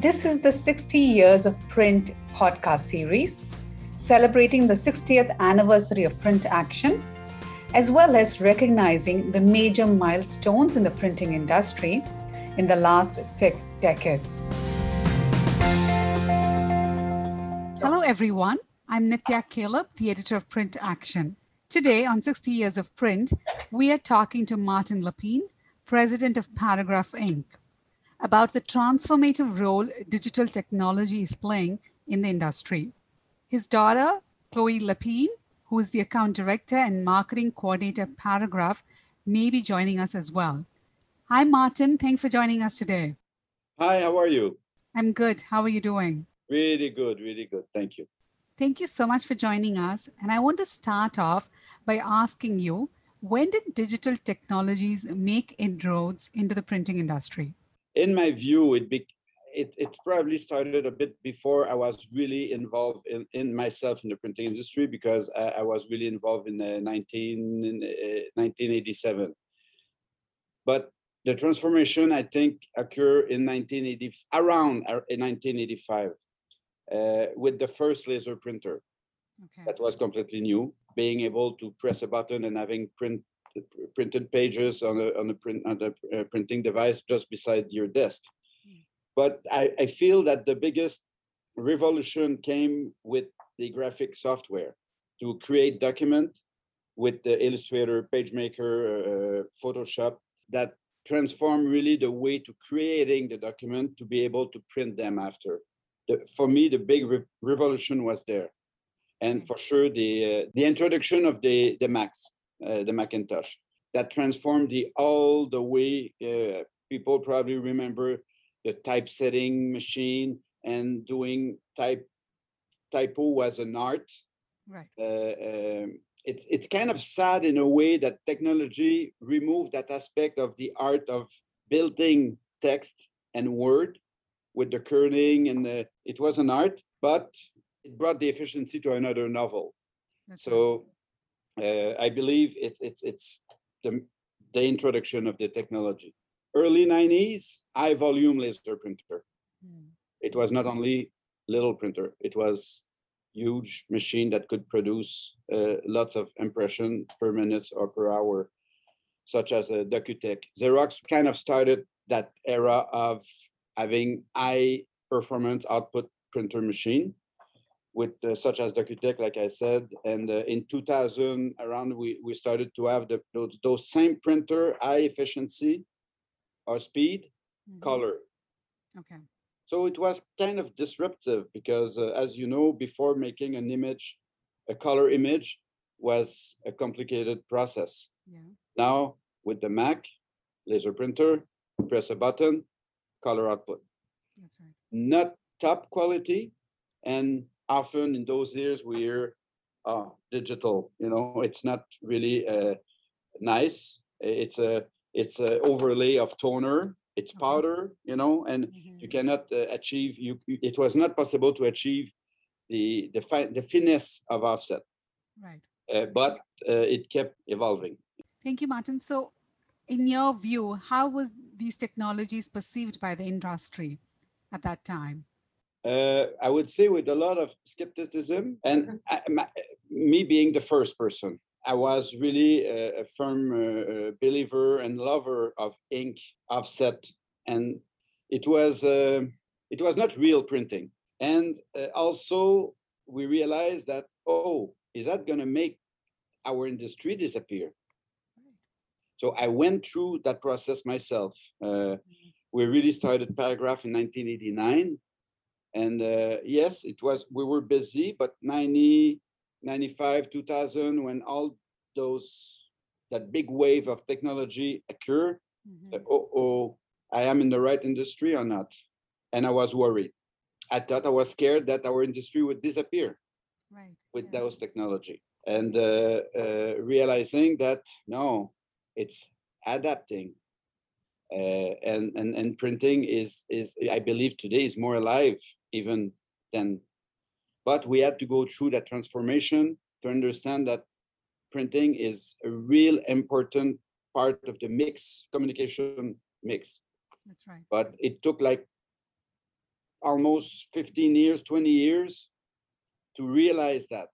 This is the 60 Years of Print podcast series, celebrating the 60th anniversary of PrintAction, as well as recognizing the major milestones in the printing industry in the last six decades. Hello, everyone. I'm Nithya Caleb, the editor of PrintAction. Today, on 60 Years of Print, we are talking to Martin Lapointe, president of Paragraph Inc., about the transformative role digital technology is playing in the industry. His daughter, Chloe Lapointe, who is the account director and marketing coordinator Paragraph, may be joining us as well. Hi, Martin. Thanks for joining us today. Hi, how are you? I'm good. How are you doing? Really good, really good. Thank you. Thank you so much for joining us. And I want to start off by asking you when did digital technologies make inroads into the printing industry? In my view, it, be, it, it probably started a bit before I was really involved in, in myself in the printing industry because I, I was really involved in, uh, 19, in uh, 1987. But the transformation, I think, occurred in 1980, around uh, in 1985 uh, with the first laser printer. Okay. That was completely new. Being able to press a button and having print printed pages on a on a print on a uh, printing device just beside your desk. Mm. But I, I feel that the biggest revolution came with the graphic software to create document with the Illustrator, PageMaker, uh, Photoshop that transform really the way to creating the document to be able to print them after the, for me, the big re revolution was there. And mm. for sure, the uh, the introduction of the the Macs, the Macintosh, that transformed the all the way. Uh, people probably remember the typesetting machine and doing type typo was an art. Right. Uh, um, it's it's kind of sad in a way that technology removed that aspect of the art of building text and word with the kerning and the, it was an art, but it brought the efficiency to another novel. That's so uh, I believe it's it's it's the the introduction of the technology. Early 90s, high volume laser printer. Hmm. It was not only little printer, it was huge machine that could produce uh, lots of impression per minute or per hour, such as a Docutech. Xerox kind of started that era of having high performance output printer machine with uh, such as Docutech, like I said, and uh, in 2000 around we, we started to have the, those, those same printer, high efficiency or speed, mm-hmm. color. Okay. So it was kind of disruptive because uh, as you know, before making an image, a color image was a complicated process. Yeah. Now with the Mac laser printer, press a button, color output. That's right. Not top quality, and often in those years we're uh, digital. You know, it's not really uh, nice. It's a it's a overlay of toner. It's powder. You know, and mm-hmm. you cannot uh, achieve. You it was not possible to achieve the the fi- the finesse of offset. Right. Uh, but uh, it kept evolving. Thank you, Martin. So in your view, how was these technologies perceived by the industry at that time? Uh, I would say with a lot of skepticism, and mm-hmm. I, my, me being the first person, I was really a, a firm uh, believer and lover of ink, offset, and it was uh, it was not real printing. And uh, also, we realized that oh, is that going to make our industry disappear? So I went through that process myself. Uh, we really started Paragraph in 1989. And uh, yes, it was, we were busy, but 90, 95, 2000, when all those, that big wave of technology occurred, mm-hmm. uh, oh, oh, I am in the right industry or not? And I was worried. I thought I was scared that our industry would disappear right. with yes. those technology. And uh, uh, realizing that no, it's adapting. Uh, and, and and printing is is I believe today is more alive even than but we had to go through that transformation to understand that printing is a real important part of the mix communication mix that's right but it took like almost 15 years, 20 years to realize that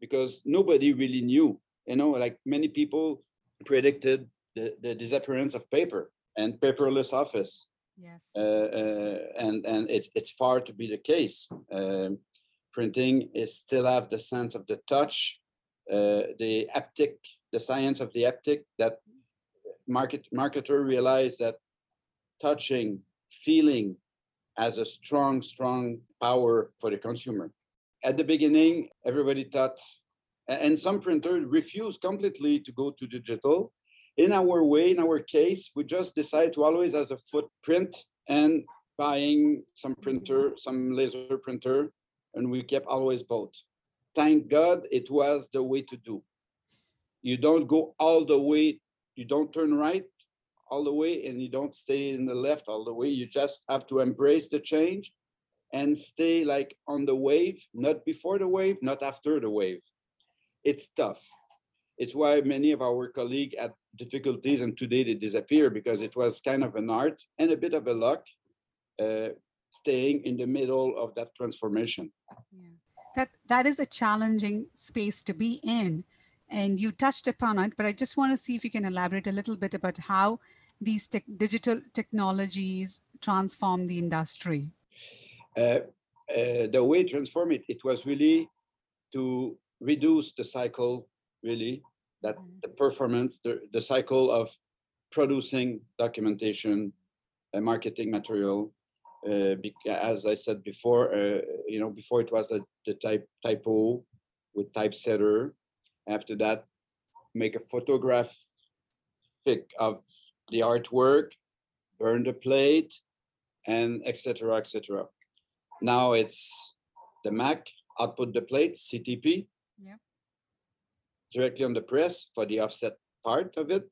because nobody really knew. You know, like many people predicted the, the disappearance of paper and paperless office. Yes. Uh, uh, and and it's it's far to be the case. Um, printing is still have the sense of the touch, uh, the haptic, the science of the haptic that market marketer realize that touching, feeling has a strong, strong power for the consumer. At the beginning, everybody thought, and some printers refused completely to go to digital in our way, in our case, we just decided to always as a footprint and buying some printer, some laser printer, and we kept always both. Thank God it was the way to do. You don't go all the way, you don't turn right all the way, and you don't stay in the left all the way. You just have to embrace the change and stay like on the wave, not before the wave, not after the wave. It's tough. It's why many of our colleagues had difficulties and today they disappear because it was kind of an art and a bit of a luck uh, staying in the middle of that transformation. Yeah. That, that is a challenging space to be in. And you touched upon it, but I just want to see if you can elaborate a little bit about how these te- digital technologies transform the industry. Uh, uh, the way transform it, it was really to reduce the cycle, really, that the performance, the, the cycle of producing documentation, uh, marketing material. Uh, as I said before, uh, you know, before it was a, the type typo with typesetter. After that, make a photographic of the artwork, burn the plate, and etc. etc. Now it's the Mac output the plate CTP. Yeah directly on the press for the offset part of it.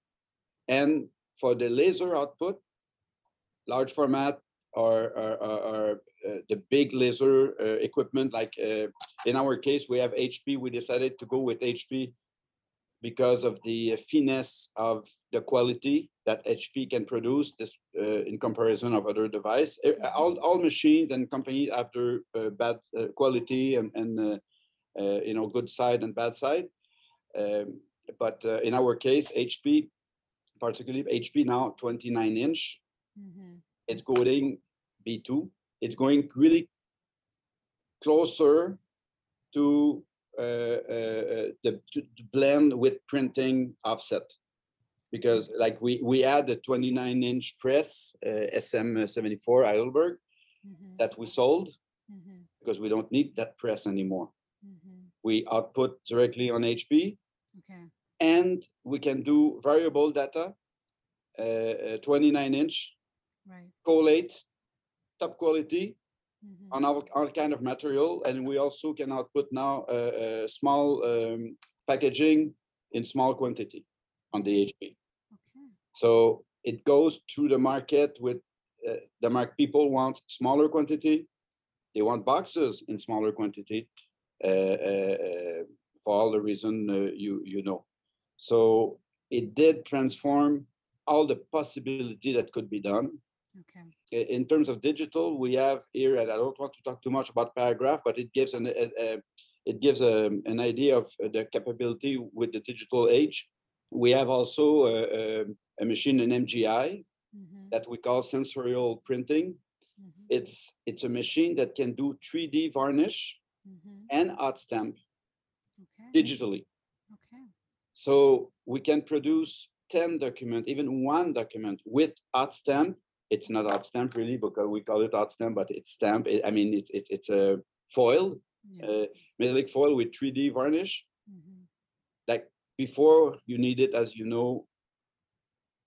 And for the laser output, large format or, or, or, uh, the big laser uh, equipment, like uh, in our case, we have HP. We decided to go with HP because of the finesse of the quality that HP can produce this, uh, in comparison of other device. All, all machines and companies have their uh, bad uh, quality and, and you know good side and bad side. Um, but uh, in our case, HP, particularly HP now 29 inch, mm-hmm. it's going B2. It's going really closer to uh, uh, the to, blend with printing offset because like we we add a 29 inch press uh, SM74 Heidelberg mm-hmm. that we sold mm-hmm. because we don't need that press anymore. Mm-hmm. We output directly on HP. Okay. And we can do variable data, uh, uh 29 inch, right. collate, top quality mm-hmm. on all, all kind of material. And we also can output now uh, uh, small um, packaging in small quantity on the HP. Okay. So it goes through the market with uh, the market people want smaller quantity they want boxes in smaller quantity for all the reason uh, you you know. So it did transform all the possibility that could be done. Okay. In terms of digital, we have here, and I don't want to talk too much about paragraph, but it gives an a, a, it gives a, an idea of the capability with the digital age. We have also a, a machine, an MGI, mm-hmm. that we call sensorial printing. Mm-hmm. It's it's a machine that can do 3D varnish mm-hmm. and hot stamp okay. digitally. Okay. So we can produce 10 document, even one document with hot stamp. It's not hot stamp really because we call it hot stamp, but it's stamp. I mean, it's it's it's a foil, yeah. uh, metallic foil with 3D varnish. Mm-hmm. Like before, you need it, as you know,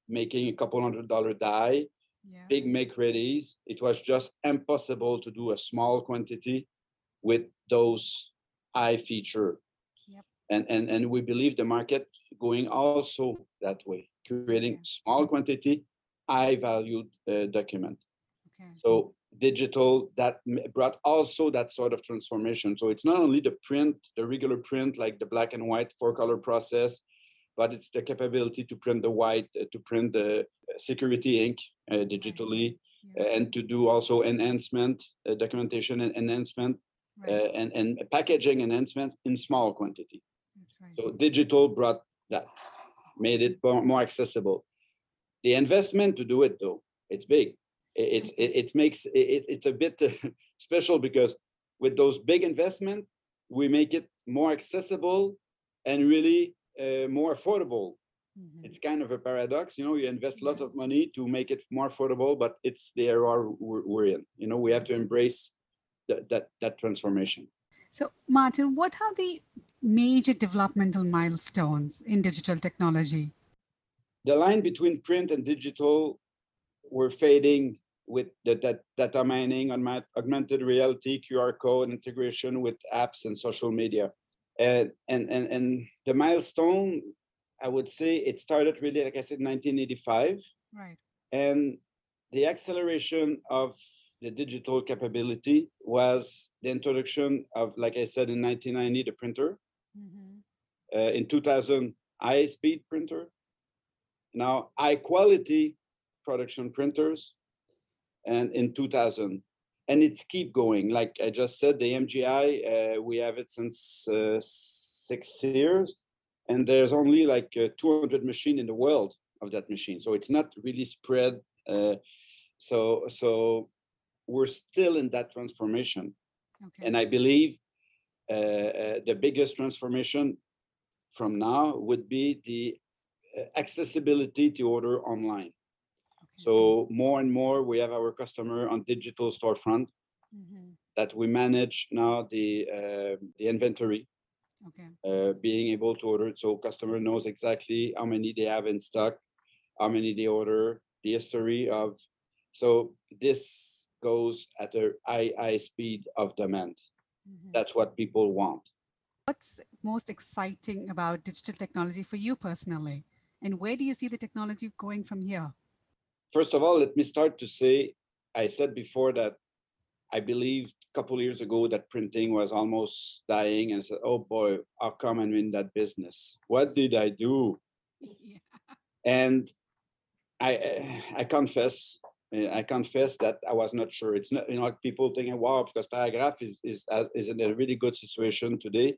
making a couple hundred dollar die, yeah. big make readies. It was just impossible to do a small quantity with those high feature and and and we believe the market going also that way creating okay. small quantity high valued uh, document okay. so digital that brought also that sort of transformation so it's not only the print the regular print like the black and white four color process but it's the capability to print the white uh, to print the security ink uh, digitally Yeah. and to do also enhancement, uh, documentation and enhancement, Right. uh, and, and packaging enhancement in small quantity. That's right. So digital brought that, made it more, more accessible. The investment to do it though, it's big. It, it's it, it makes it, it- it's a bit special because with those big investment, we make it more accessible and really uh, more affordable. Mhm. It's kind of a paradox, you know. You invest a lot Yeah. of money to make it more affordable, but it's the era we're, we're in. You know, we have to embrace that that that transformation. So, Martin, what are the major developmental milestones in digital technology? the line between print and digital were fading with the that data mining on my augmented reality qr code integration with apps and social media and and and, and the milestone i would say it started really like i said 1985 Right. and the acceleration of the digital capability was the introduction of like i said in 1990 the printer. Mhm. uh, in 2000 high speed printer. Now high quality production printers. And in 2000 and it's keep going like i just said the mgi uh, we have it since uh, six years. And there's only like uh, 200 machine in the world of that machine so it's not really spread uh, so so we're still in that transformation Okay. and I believe uh, uh, the biggest transformation from now would be the uh, accessibility to order online. okay. So more and more we have our customer on digital storefront Mhm. that we manage now the uh, the inventory, Okay. uh, being able to order it so customer knows exactly how many they have in stock, how many they order, the history of. So this goes at a high high speed of demand. Mhm. That's what people want. What's most exciting about digital technology for you personally? And where do you see the technology going from here? First of all, let me start to say, I said before that I believed a couple years ago that printing was almost dying, and I said, "Oh boy, how come I'm in that business? What did I do?" Yeah. And I, I confess, I confess that I was not sure. It's not, you know, people thinking, "Wow," because Paragraph is is is in a really good situation today,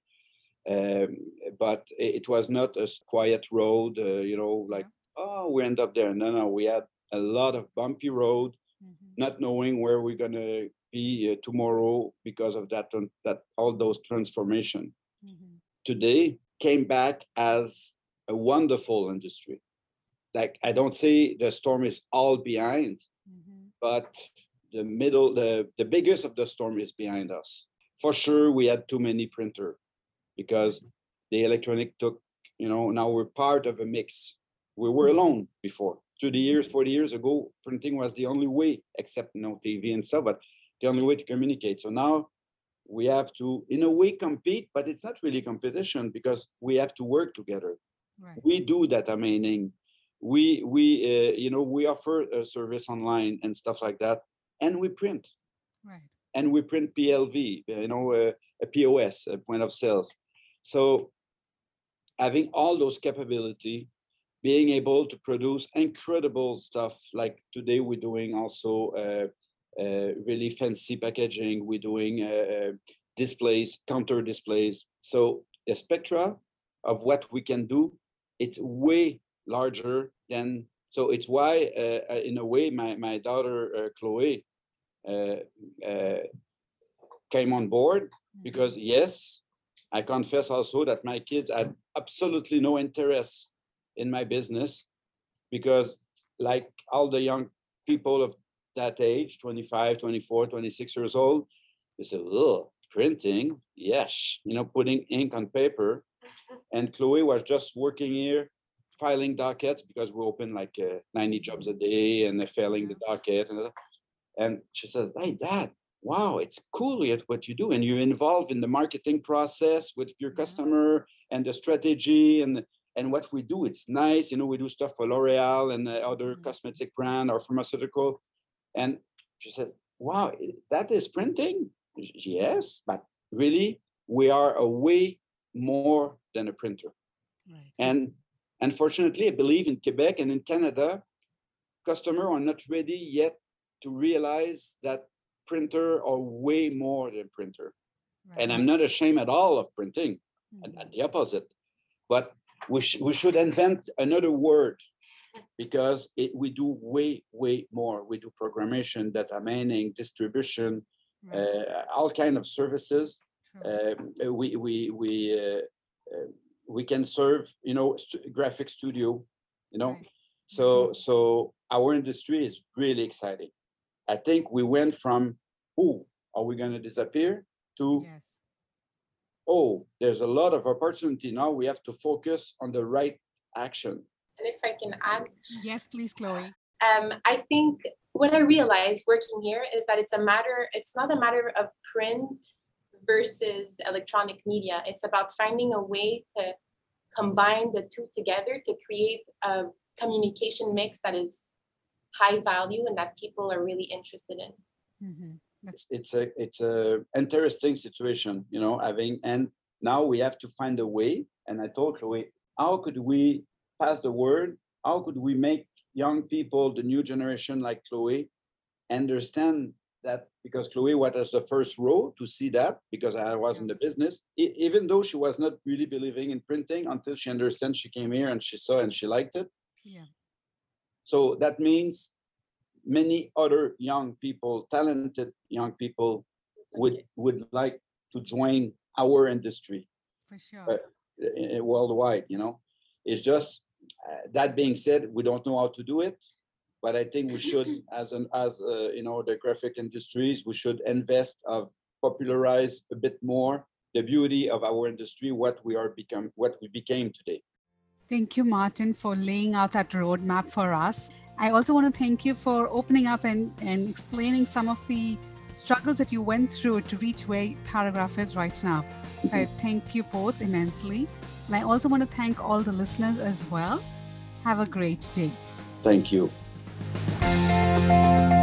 um, but it, was not a quiet road. Uh, you know, like oh, we end up there. No, no, we had a lot of bumpy road Mhm. not knowing where we're gonna be uh, tomorrow because of that that all those transformation Mhm. today came back as a wonderful industry. Like I don't say the storm is all behind. But the middle, the the biggest of the storm is behind us. For sure, we had too many printer because the electronic took, you know, now we're part of a mix. We were alone before. 30 years, 40 years ago, printing was the only way, except you know, TV and stuff, but the only way to communicate. So now we have to, in a way, compete, but it's not really competition because we have to work together Right. we do data mining we we uh, you know we offer a service online and stuff like that and we print. Right. and we print plv you know uh, a pos a point of sales. So having all those capability being able to produce incredible stuff like today we're doing also uh, uh, really fancy packaging we're doing uh, uh, displays counter displays. So the spectra of what we can do it's way larger than so it's why uh, uh, in a way my, my daughter uh, chloe uh, uh, came on board because yes i confess also that my kids had absolutely no interest in my business because like all the young people of that age 25 24 26 years old they said oh printing? Yes you know putting ink on paper. And chloe was just working here filing dockets because we open like uh, 90 jobs a day and they're filling the docket and, and she says hey dad wow it's cool yet what you do and you're involved in the marketing process with your customer and the strategy and and what we do. It's nice you know we do stuff for l'oreal and other Mhm. cosmetic brand or pharmaceutical. And she says, wow that is printing? Yes but really we are a way more than a printer. Right. and unfortunately, I believe in Quebec and in Canada, customers are not ready yet to realize that printer are way more than printer. And I'm not ashamed at all of printing, and Mhm. at the opposite. But we, sh- we should invent another word because it, we do way, way more. We do programmation, data mining, distribution, Right. uh, all kind of services. Um, uh, we we we uh, uh, we can serve, you know, st- graphic studio, you know. Right. So so our industry is really exciting. I think we went from, oh, are we going to disappear? To Yes. oh, there's a lot of opportunity now. We have to focus on the right action. And if I can add, Yes, please, Chloe. um, I think what I realized working here is that it's a matter, it's not a matter of print versus electronic media. It's about finding a way to combine the two together to create a communication mix that is high value and that people are really interested in. Mhm. It's it's a it's a interesting situation, you know, having and now we have to find a way. And I told Chloe, how could we pass the word? How could we make young people, the new generation like Chloe, understand that because Chloe was the first row to see that because I was in the business, even though she was not really believing in printing until she understands she came here and she saw and she liked it. Yeah. So that means many other young people, talented young people, would would like to join our industry For sure. uh, worldwide. You know, it's just uh, that being said, we don't know how to do it, but I think we should, as an as uh, you know, the graphic industries, we should invest of popularize a bit more the beauty of our industry, what we are become, what we became today. Thank you, Martin, for laying out that roadmap for us. I also want to thank you for opening up and, and explaining some of the struggles that you went through to reach where Paragraph is right now. So I thank you both immensely. And I also want to thank all the listeners as well. Have a great day. Thank you. Música